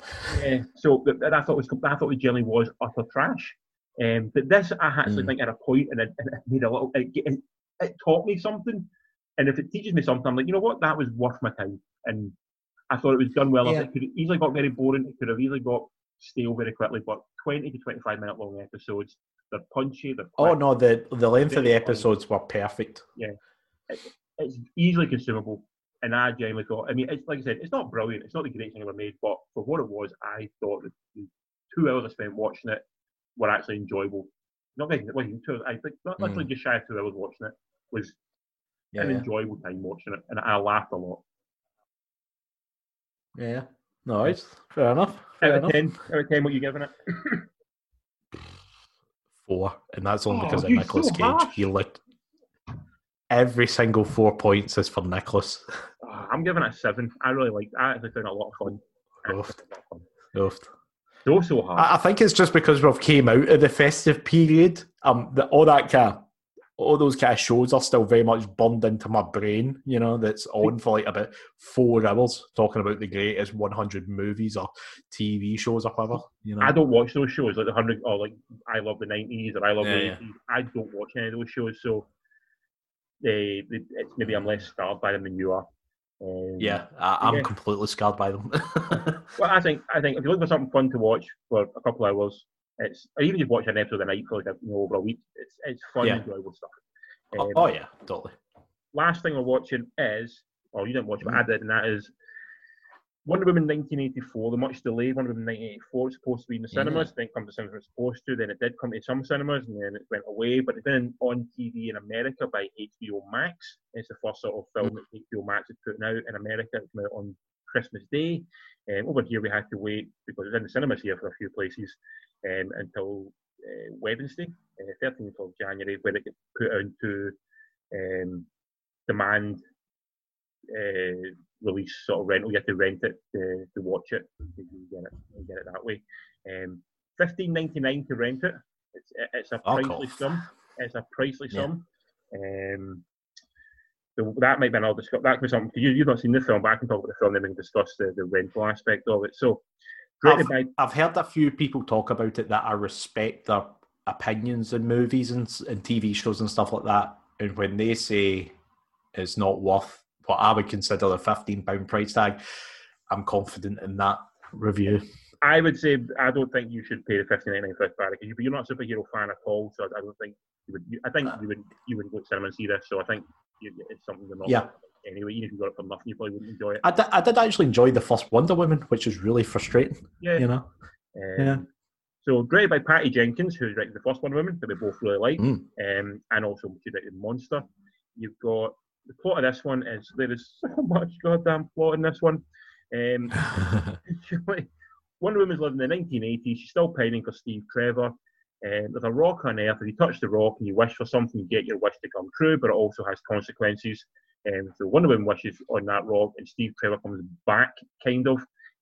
Yeah. So that, that I thought was I thought it genuinely was utter trash. Um, but this I actually Mm. think at a point and it, and it made a little it, it, it taught me something. And if it teaches me something, I'm like, you know what, that was worth my time. And I thought it was done well. Yeah. It could have easily got very boring. It could have easily got stale very quickly. But 20 to 25 minute long episodes, they're punchy. They're Oh no, the the length of the episodes were perfect. Yeah. It's easily consumable. And I genuinely thought, I mean, it's like I said, it's not brilliant. It's not the greatest thing ever made. But for what it was, I thought that the two hours I spent watching it were actually enjoyable. Not very, well, even two, I think, not hmm. literally just shy of two hours watching it was Yeah, an yeah. enjoyable time watching it, and I laughed a lot. yeah. nice, fair enough. Fair Out of enough. ten, out of ten, what you giving it? Four, and that's only Oh, because of you Nicolas so Cage. harsh. He lit every single four points is for Nicolas. Oh, I'm giving it a seven. I really like. I actually found it a lot of fun. I actually Oofed. a lot of fun. Oofed. So so hard. I, I think it's just because we've came out of the festive period. Um, the, all that kind of, all those kind of shows are still very much burned into my brain. You know, that's on for like about four hours talking about the greatest 100 movies or TV shows or whatever. You know, I don't watch those shows like the hundred or like I love the nineties or I love Yeah, the yeah. eighties. I don't watch any of those shows, so they, they, it's maybe I'm less scarred by them than you are. Um, yeah, I, I'm Yeah. completely scarred by them. Well, I think I think if you're looking for something fun to watch for a couple of hours, it's or even just watch an episode a night for like a, you know, over a week. It's it's fun, Yeah. enjoyable stuff. oh, Um, oh yeah, totally. last thing we're watching is, oh, you didn't watch it, but I Mm. did, and that is Wonder Woman 1984, the much delayed Wonder Woman 1984. It's supposed to be in the cinemas, Yeah. then come to cinemas it's supposed to, then it did come to some cinemas, and then it went away, but it's been on TV in America by HBO Max. It's the first sort of film that HBO Max is putting out in America. It came out on Christmas Day. Um, over here, we had to wait because it's in the cinemas here for a few places um, until uh, Wednesday, uh, 13th of January, when it gets put into um, demand uh, release sort of rental. You have to rent it to, to watch it. You get it, you get it that way. Um, Fifteen ninety nine to rent it. It's it's a Fuck pricely sum. It's a pricely Yeah. sum. Um, so that might be another discuss. That could be something. You, you've not seen the film, but I can talk about the film and we can discuss the, the rental aspect of it. So, directed by I've heard a few people talk about it that I respect their opinions in movies and, and TV shows and stuff like that. And when they say it's not worth what I would consider a £15 price tag, I'm confident in that review. I would say I don't think you should pay the fifteen ninety nine for because you- you're not a superhero fan at all. So I don't think you would. You, I think uh, you would. You would go to cinema and see this. So I think you, it's something you're not. Yeah. Anyway. Even if you got it for nothing, you probably wouldn't enjoy it. I did, I did actually enjoy the first Wonder Woman, which is really frustrating. Yeah. You know. Um, Yeah. So directed by Patty Jenkins, who directed the first Wonder Woman that we both really like, Mm. um, and also she directed Monster. You've got the plot of this one is there is so much goddamn plot in this one. Um, Wonder Woman's living in the 1980s. She's still pining for Steve Trevor. Um, there's a rock on Earth. If you touch the rock and you wish for something, you get your wish to come true, but it also has consequences. Um, so Wonder Woman wishes on that rock, and Steve Trevor comes back, kind of.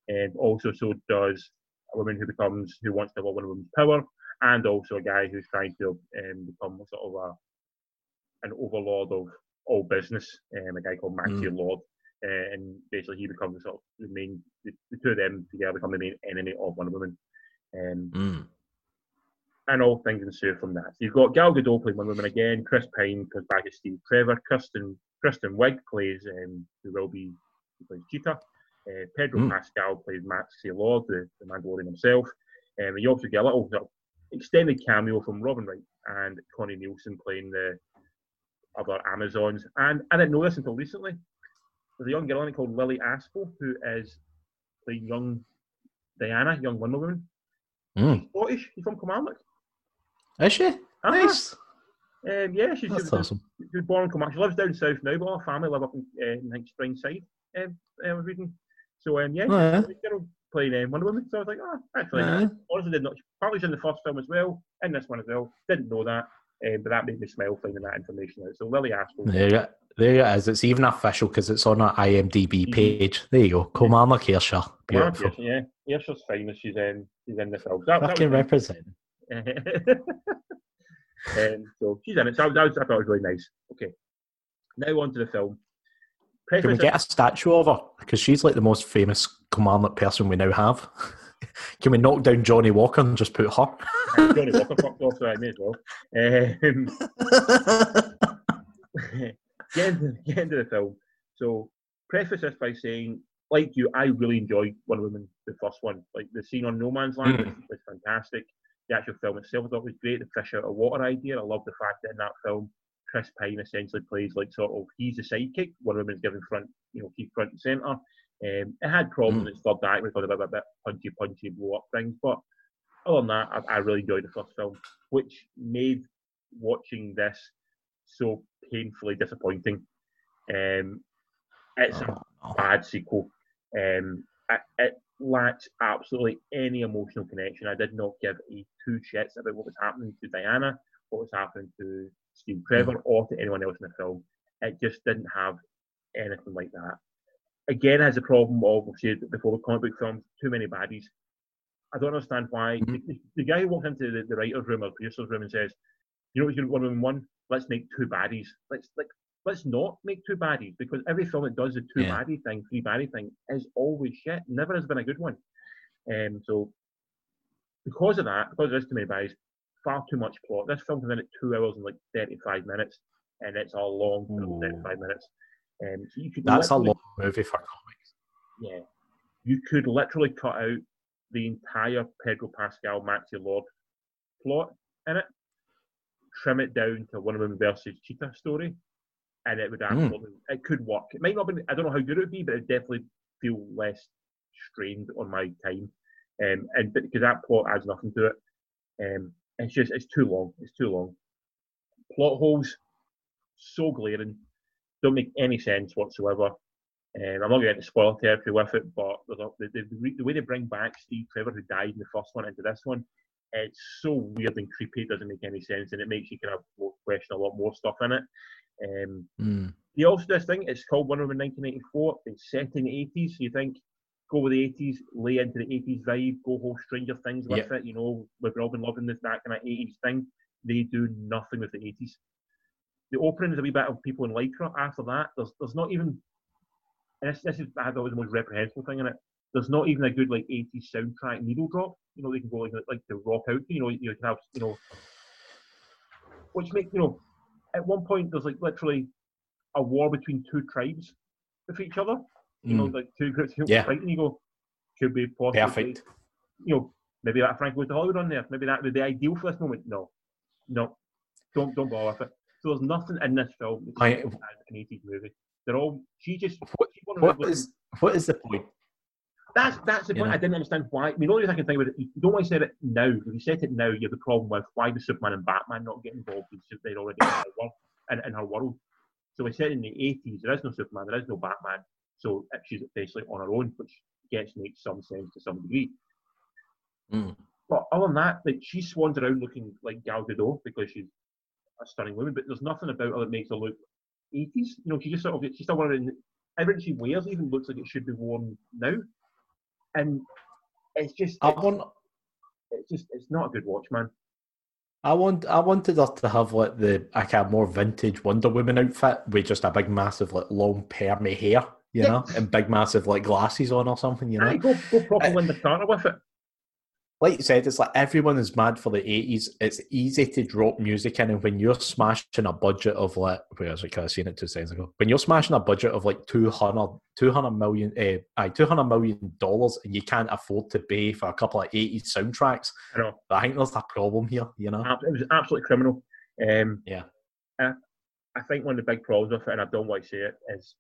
And also, so does a woman who becomes who wants to have Wonder Woman's power, and also a guy who's trying to um, become sort of a an overlord of all business. Um, a guy called Matthew Lord, uh, and basically he becomes sort of the main. The, the two of them together become the main enemy of Wonder Woman. Um, Mm. And all things ensue from that. So you've got Gal Gadot playing Wonder Woman again. Chris Pine back as Steve Trevor. Kristen Kristen Wiig plays um, who will be who plays Cheetah. Uh, Pedro Mm. Pascal plays Maxie Lord, the, the Mandalorian himself. Um, and you also get a little extended cameo from Robin Wright and Connie Nielsen playing the other Amazons. And I didn't know this until recently. There's a young girl in it called Lilly Aspell who is playing young Diana, young Wonder Woman. Mm. Scottish. She's from Kilmarnock. Is she? Uh-huh. Nice. Um, yeah, she's, That's awesome. she was born in Kilmarnock. She lives down south now, but her family live up in, uh, in think Springside. Um, I was reading. So um, yeah, Oh, yeah. she's a girl playing um, Wonder Woman. So I was like, oh, actually, Yeah. honestly, did not. Partly she's in the first film as well, in this one as well. Didn't know that, um, but that made me smile finding that information out. So Lilly Aspell. There, there it is. It's even official because it's on our IMDb Mhm. page. There you go. Kilmarnock Ayrshire. Beautiful. Yeah, yeah, she's fine she's um, she's in the film. That, that Fucking was represent. um, so she's in it. So that was, I thought it was really nice. Okay, now on to the film. Can we get a statue of her? Because she's like the most famous Kilmarnock person we now have. Can we knock down Johnnie Walker and just put her? Johnnie Walker fucked off, so I may as well. Um, get, into, get into the film. So, preface this by saying, like you, I really enjoyed Wonder Woman, the first one. Like the scene on No Man's Land was, was fantastic. The actual film itself I thought was great. The fish out of water idea. I love the fact that in that film, Chris Pine essentially plays like sort of he's the sidekick. Wonder Woman's given front, you know, keep front and centre. Um, it had problems Mm. in its third act of a bit, bit punchy, punchy blow up things, but other than that, I, I really enjoyed the first film, which made watching this so painfully disappointing. Um, it's a Oh, bad sequel. Um, it, it lacks absolutely any emotional connection. I did not give a two shits about what was happening to Diana, what was happening to Steve Trevor, or to anyone else in the film. It just didn't have anything like that. Again, has a problem of, we've said before the comic book films, too many baddies. I don't understand why. Mhm. The, the guy who walks into the, the writer's room or producer's room and says, you know what's going to Wonder Woman one? Let's make two baddies. Let's like let's not make two baddies because every film that does the two Yeah. baddie thing, three baddie thing, is always shit. Never has been a good one. Um, so because of that, because there's too many baddies, far too much plot. This film comes in at two hours and like thirty-five minutes, and it's a long film, thirty-five minutes. Um, so you could That's a long movie for comics. yeah. You could literally cut out the entire Pedro Pascal Maxi Lord plot in it, trim it down to Wonder Woman versus Cheetah story, and it would Mm. it could work. It might not be I don't know how good it would be, but it definitely feel less strained on my time. Um, and because that plot adds nothing to it. Um, it's just it's too long. It's too long. Plot holes so glaring, don't make any sense whatsoever. Um, I'm not going to spoil territory with it, but a, the, the, the way they bring back Steve Trevor, who died in the first one, into this one, it's so weird and creepy. It doesn't make any sense, and it makes you kind of question a lot more stuff in it. Um, Mm. they also this thing, it's called Wonder Woman 1984. It's set in the 80s, so you think go with the 80s, lay into the 80s vibe, go whole Stranger Things with it. You know, we've all been loving this that kind of 80s thing. They do nothing with the 80s. The opening is a wee bit of people in lycra. After that, there's there's not even. And this, this is I thought was the most reprehensible thing in it. There's not even a good like 80s soundtrack needle drop. You know, they can go like like the rock out. You know, you can have you know, which makes, you know, at one point there's like literally a war between two tribes with each other. You know, Mm. like two groups who Yeah. fighting. You go, could be possibly. Perfect. You know, maybe that Frankie Goes to Hollywood on there. Maybe that would be the ideal for this moment. No, no, don't don't bother with it. So there's nothing in this film that's I- an 80s movie. They're all. She just. What, what is what is the point? That's that's the You point. know? I didn't understand why. I mean, the only thing I can think about it, you don't want to say it now. If you said it now, you have the problem with why the Superman and Batman not get involved in Sup- they're already in her world. In, in her world. So we said in the 80s, there is no Superman, there is no Batman. So she's basically on her own, which gets makes some sense to some degree. Mm. But other than that, like she swans around looking like Gal Gadot because she's a stunning woman, but there's nothing about her that makes her look 80s. You know, she just sort of she's still wearing everything she wears even looks like it should be worn now. And it's just I it's, want it's just it's not a good watch, man. I want I wanted her to have like the like a more vintage Wonder Woman outfit with just a big massive like long permy hair, you Yeah. know, and big massive like glasses on or something, you know. Aye, go go proper uh, Lynda Carter with it. Like you said, it's like everyone is mad for the 80s. It's easy to drop music in, and when you're smashing a budget of like, where was it? 'Cause I seen it two seconds ago. When you're smashing a budget of like 200, 200 million, eh, aye, 200 million dollars, and you can't afford to pay for a couple of 80s soundtracks, I know. I think there's a problem here, you know? It was absolutely criminal. Um, Yeah. I, I think one of the big problems with it, and I don't want to say it, is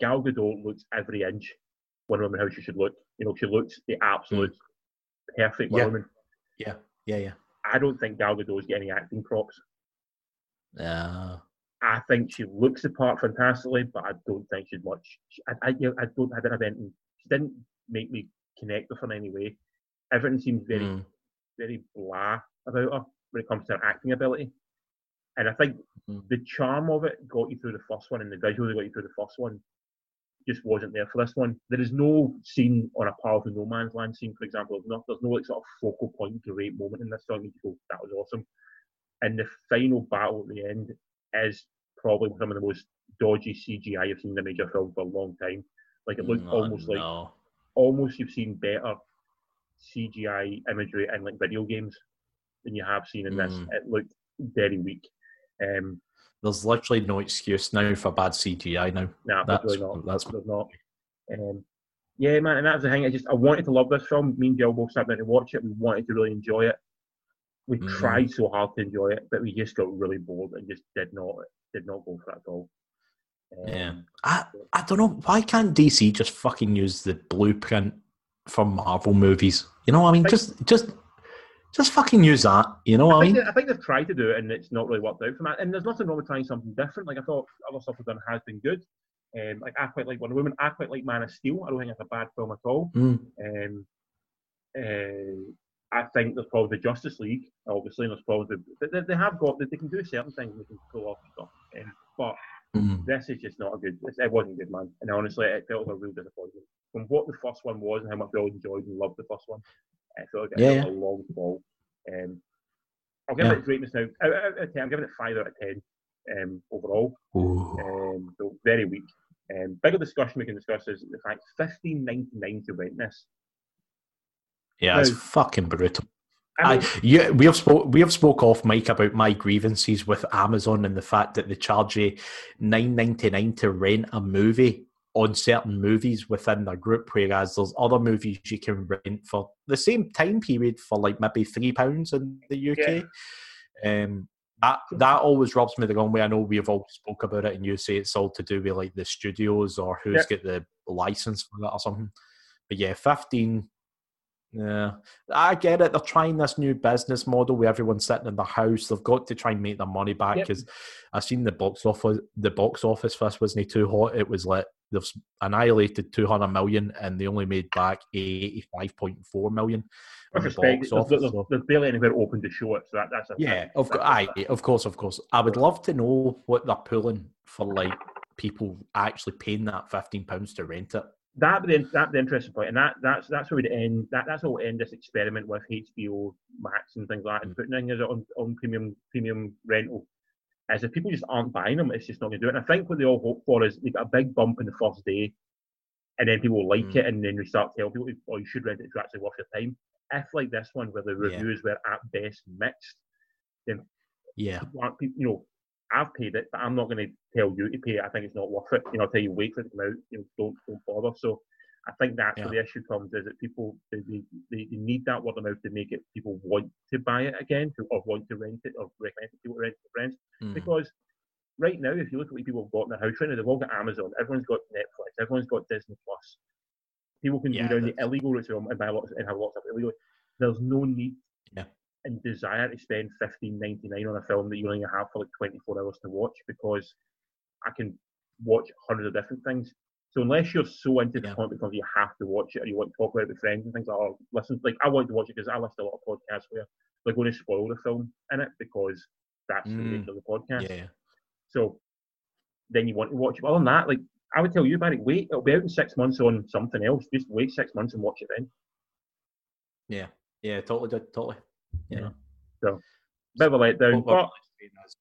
Gal Gadot looks every inch Wonder Woman how she should look. You know, she looks the absolute perfect Mm. Yeah. Woman. Yeah, yeah, yeah. I don't think Gal Gadot's getting any acting props. Yeah. I think she looks the part fantastically, but I don't think she's much. I, I, I don't. I didn't have anything. She didn't make me connect with her in any way. Everything seems very, Mm. very blah about her when it comes to her acting ability. And I think Mhm. the charm of it got you through the first one, and the visuals got you through the first one just wasn't there for this one. There is no scene on a powerful no man's land scene, for example. There's no, there's no like sort of focal point, great moment in this song. You go, that was awesome. And the final battle at the end is probably some of the most dodgy CGI I've seen in a major film for a long time. Like it looked Mm, almost like almost you've seen better CGI imagery in like video games than you have seen in this. Mm. It looked very weak. Um, There's literally no excuse now for bad CGI now. nah, there's That's really not. that's There's not. Um, yeah, man, and that was the thing. I just I wanted to love this film. Me and Jill both sat down to watch it. We wanted to really enjoy it. We Mhm. tried so hard to enjoy it, but we just got really bored and just did not did not go for it at all. Um, Yeah. I I don't know why can't DC just fucking use the blueprint for Marvel movies? You know what I mean? Just just just fucking use that. You know what I I think, mean? they- I think they've tried to do it and it's not really worked out for me. And there's nothing wrong with trying something different. Like I thought other stuff we've done has been good. Um, like I quite like Wonder Woman. I quite like Man of Steel. I don't think it's a bad film at all. Mm. Um, uh, I think there's problems with Justice League. Obviously, and there's problems with. But they, they have got. They, they can do certain things. They can pull off stuff. Um, but Mm. this is just not a good. It wasn't good, man. And honestly, it felt like a real disappointment. From what the first one was and how much we all enjoyed and loved the first one, it felt like it Yeah, a long fall. Um, I'll give Yeah. it its now. Out, out of ten, I'm giving it five out of ten um, overall. Um, so very weak. Um, bigger discussion we can discuss is the fact fifteen ninety nine to rent this. Yeah, it's fucking brutal. I mean, I, yeah, we have spoke we have spoke off Mike about my grievances with Amazon and the fact that they charge you nine ninety nine to rent a movie on certain movies within their group, whereas there's other movies you can rent for the same time period for like maybe three pounds in the UK. Um, that that always rubs me the wrong way. I know we've all spoke about it, and you say it's all to do with like the studios or who's got the license for that or something. But yeah, fifteen. Yeah, I get it. They're trying this new business model where everyone's sitting in the house. They've got to try and make their money back Yep. because I've seen the box office. The box office this wasn't too hot. It was like they've annihilated two hundred million and they only made back eighty five point four million. with on the respect, box there's, office, so- there's barely anywhere open to show it. So that, that's a Yeah, of course, that's- aye, of course, of course. I would love to know what they're pulling for, like people actually paying that fifteen pounds to rent it. that would the, that the interesting point, and that that's that's where we'd end. That that's how we'll end this experiment with HBO Max and things like that, and mm. putting things on on premium premium rental. As if people just aren't buying them, it's just not going to do it. And I think what they all hope for is they get a big bump in the first day, and then people like Mm. it, and then we start telling people, "Oh, you should rent it; it's actually worth your time." If like this one, where the Yeah. reviews were at best mixed, then Yeah, aren't, you know, I've paid it, but I'm not going to tell you to pay it. I think it's not worth it. You know, I'll tell you wait for it to come out. You know, don't don't bother. So I think that's where the issue comes is that people they, they, they need that word of mouth to make it people want to buy it again to, or want to rent it or recommend it to people rent it to friends Mm. because right now, if you look at what people have got in their house right now, they've all got Amazon, everyone's got Netflix, everyone's got Disney Plus. People can Yeah, go down the illegal route and buy lots and have lots of illegal. There's no need Yeah. and desire to spend fifteen ninety nine on a film that you only have for like twenty four hours to watch because I can watch hundreds of different things. So unless you're so into the Yeah. point because you have to watch it or you want to talk about it with friends and things like oh listen like I want to watch it because I listen to a lot of podcasts where they're going to spoil the film in it because that's the Mm. nature of the podcast. Yeah. So then you want to watch it. But other than that, like I would tell you about it, wait, it'll be out in six months on something else. Just wait six months and watch it then. Yeah. Yeah. Totally. did- Totally. You Yeah. know. Bit of a letdown, but really saying is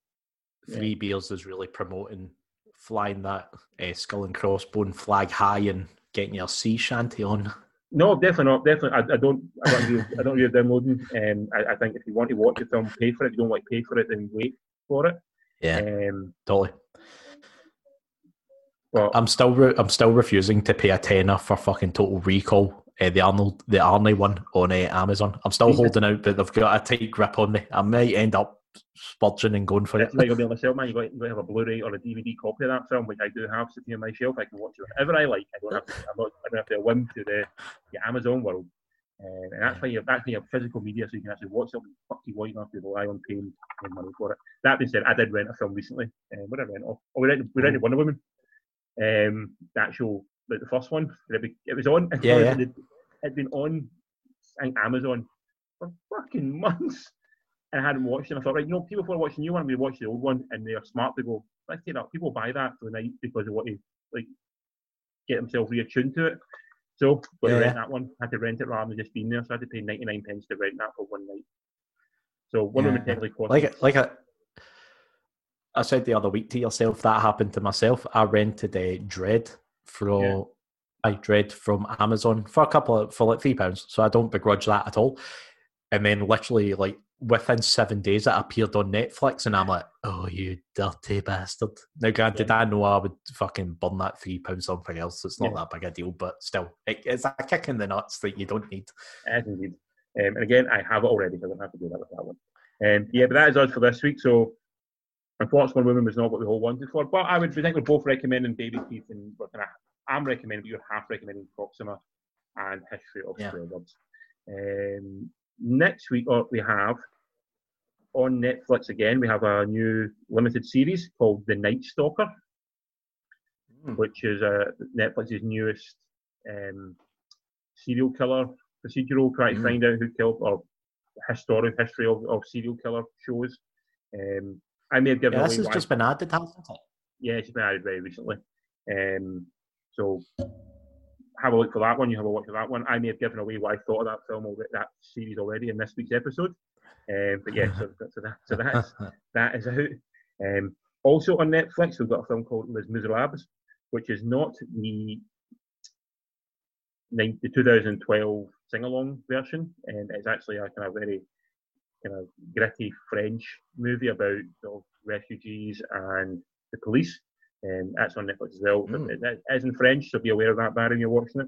Three Beers is really promoting flying that uh, skull and crossbone flag high and getting your sea shanty on. no, definitely not. Definitely, I, I don't. I don't agree. with- I don't agree with downloading. Um, I, I think if you want to watch the film, pay for it. If you don't want to pay for it, then wait for it. Yeah. Um, Totally. but I'm still re- I'm still refusing to pay a tenner for fucking Total Recall. Uh, the Arnold, the Arnie one on uh, Amazon. I'm still holding out, but they've got a tight grip on me. I might end up spudging and going for it. Like you'll be on the shelf, man. You got, you got to have a Blu-ray or a DVD copy of that film, which I do have sitting on my shelf. I can watch it whenever I like. I don't have to. I'm not. I don't have to whim to the, the Amazon world. Um, and that's why you that's why you have physical media, so you can actually watch something. Fuck you, why you don't have to rely on paying, money for it. That being said, I did rent a film recently. Um, what did I rent? Oh, we rented we rented Wonder Woman. Um, the actual like the first one. It, it was on. Yeah, yeah. It had been on I think, Amazon for fucking months. And I hadn't watched it. I thought, right, you know, people who are watching the new one, to watch the old one, and they're smart to go, let's take that. People buy that for the night because they want to like get themselves reattuned to it. So, got Yeah, rent that one. had to rent it rather than just being there. So I had to pay 99 pence to rent that for one night. So one of them Yeah. technically cost like it- like I, I said the other week to yourself that happened to myself. I rented a Dredd from Yeah. I Dredd from Amazon for a couple of for like three pounds. So I don't begrudge that at all. And then literally like within seven days it appeared on Netflix and I'm like, oh you dirty bastard. Now granted I know I would fucking burn that three pounds something else. So it's not Yeah. that big a deal, but still it, it's a kick in the nuts that you don't need. As indeed. Um, and again, I have it already, so I don't have to do that with that one. Um, yeah, but that is us for this week. So, unfortunately, Women was not what we all wanted for. But I would we think we're both recommending Baby Teeth, and we're gonna, I'm recommending, but you're half recommending Proxima and History of Yeah. Um, next week, uh, we have on Netflix again, we have a new limited series called The Night Stalker which is uh, Netflix's newest um, serial killer procedural, trying to Mm. find out who killed or historic history of, of serial killer shows. Um, I may have given Yeah, this has just been added, hasn't it? yeah, it's been added very recently. Um, so have a look for that one. You have a watch for that one. I may have given away what I thought of that film, or that series already in this week's episode. Um, but yeah, so, so that so that's that is out. Um, also on Netflix, we've got a film called Les Miserables, which is not the the 2012 sing-along version, and it's actually a kind of very kind of gritty French movie about sort of refugees and the police. Um, that's on Netflix as well. Mm. It, it is in French, so be aware of that, Barry, when you're watching it.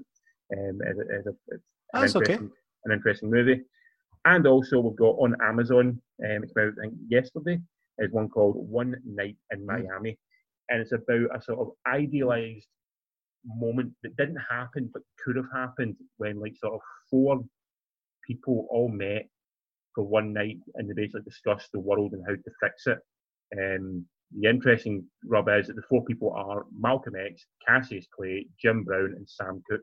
Um, it's, a- it's a, it's an That's okay. interesting, an interesting movie. And also, we've got on Amazon, um, it's about I think yesterday, is one called One Night in Miami, and it's about a sort of idealized moment that didn't happen but could have happened when like sort of four people all met for one night and they basically discussed the world and how to fix it. Um, the interesting rub is that the four people are Malcolm X, Cassius Clay, Jim Brown, and Sam Cooke.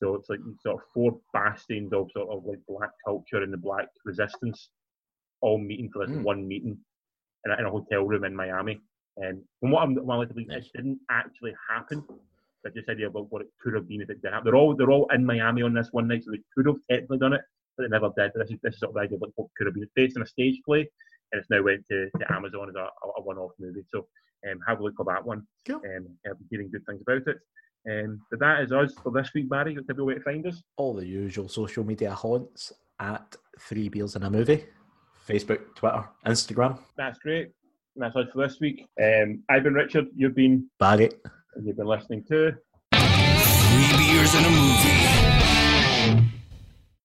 So it's like sort of four bastions of sort of like black culture and the black resistance, all meeting for this Mm. one meeting in a, in a hotel room in Miami. And from what I'm, led to believe, Nice. it didn't actually happen. But just idea about what it could have been if it did happen. They're all they're all in Miami on this one night, so they could have technically done it, but they never did. This is this is sort of the idea of like what could have been. It's based on a stage play, and it's now went to, to Amazon as a, a, a one-off movie. So um, have a look for that one. Cool. Um, I've been hearing good things about it. Um, but that is us for this week, Barry. Give you a way to find us. all the usual social media haunts at Three Beers in a Movie, Facebook, Twitter, Instagram. That's great. And that's us for this week. Um, I've been Richard. You've been, Bag it. and you've been listening to. Three beers and a movie.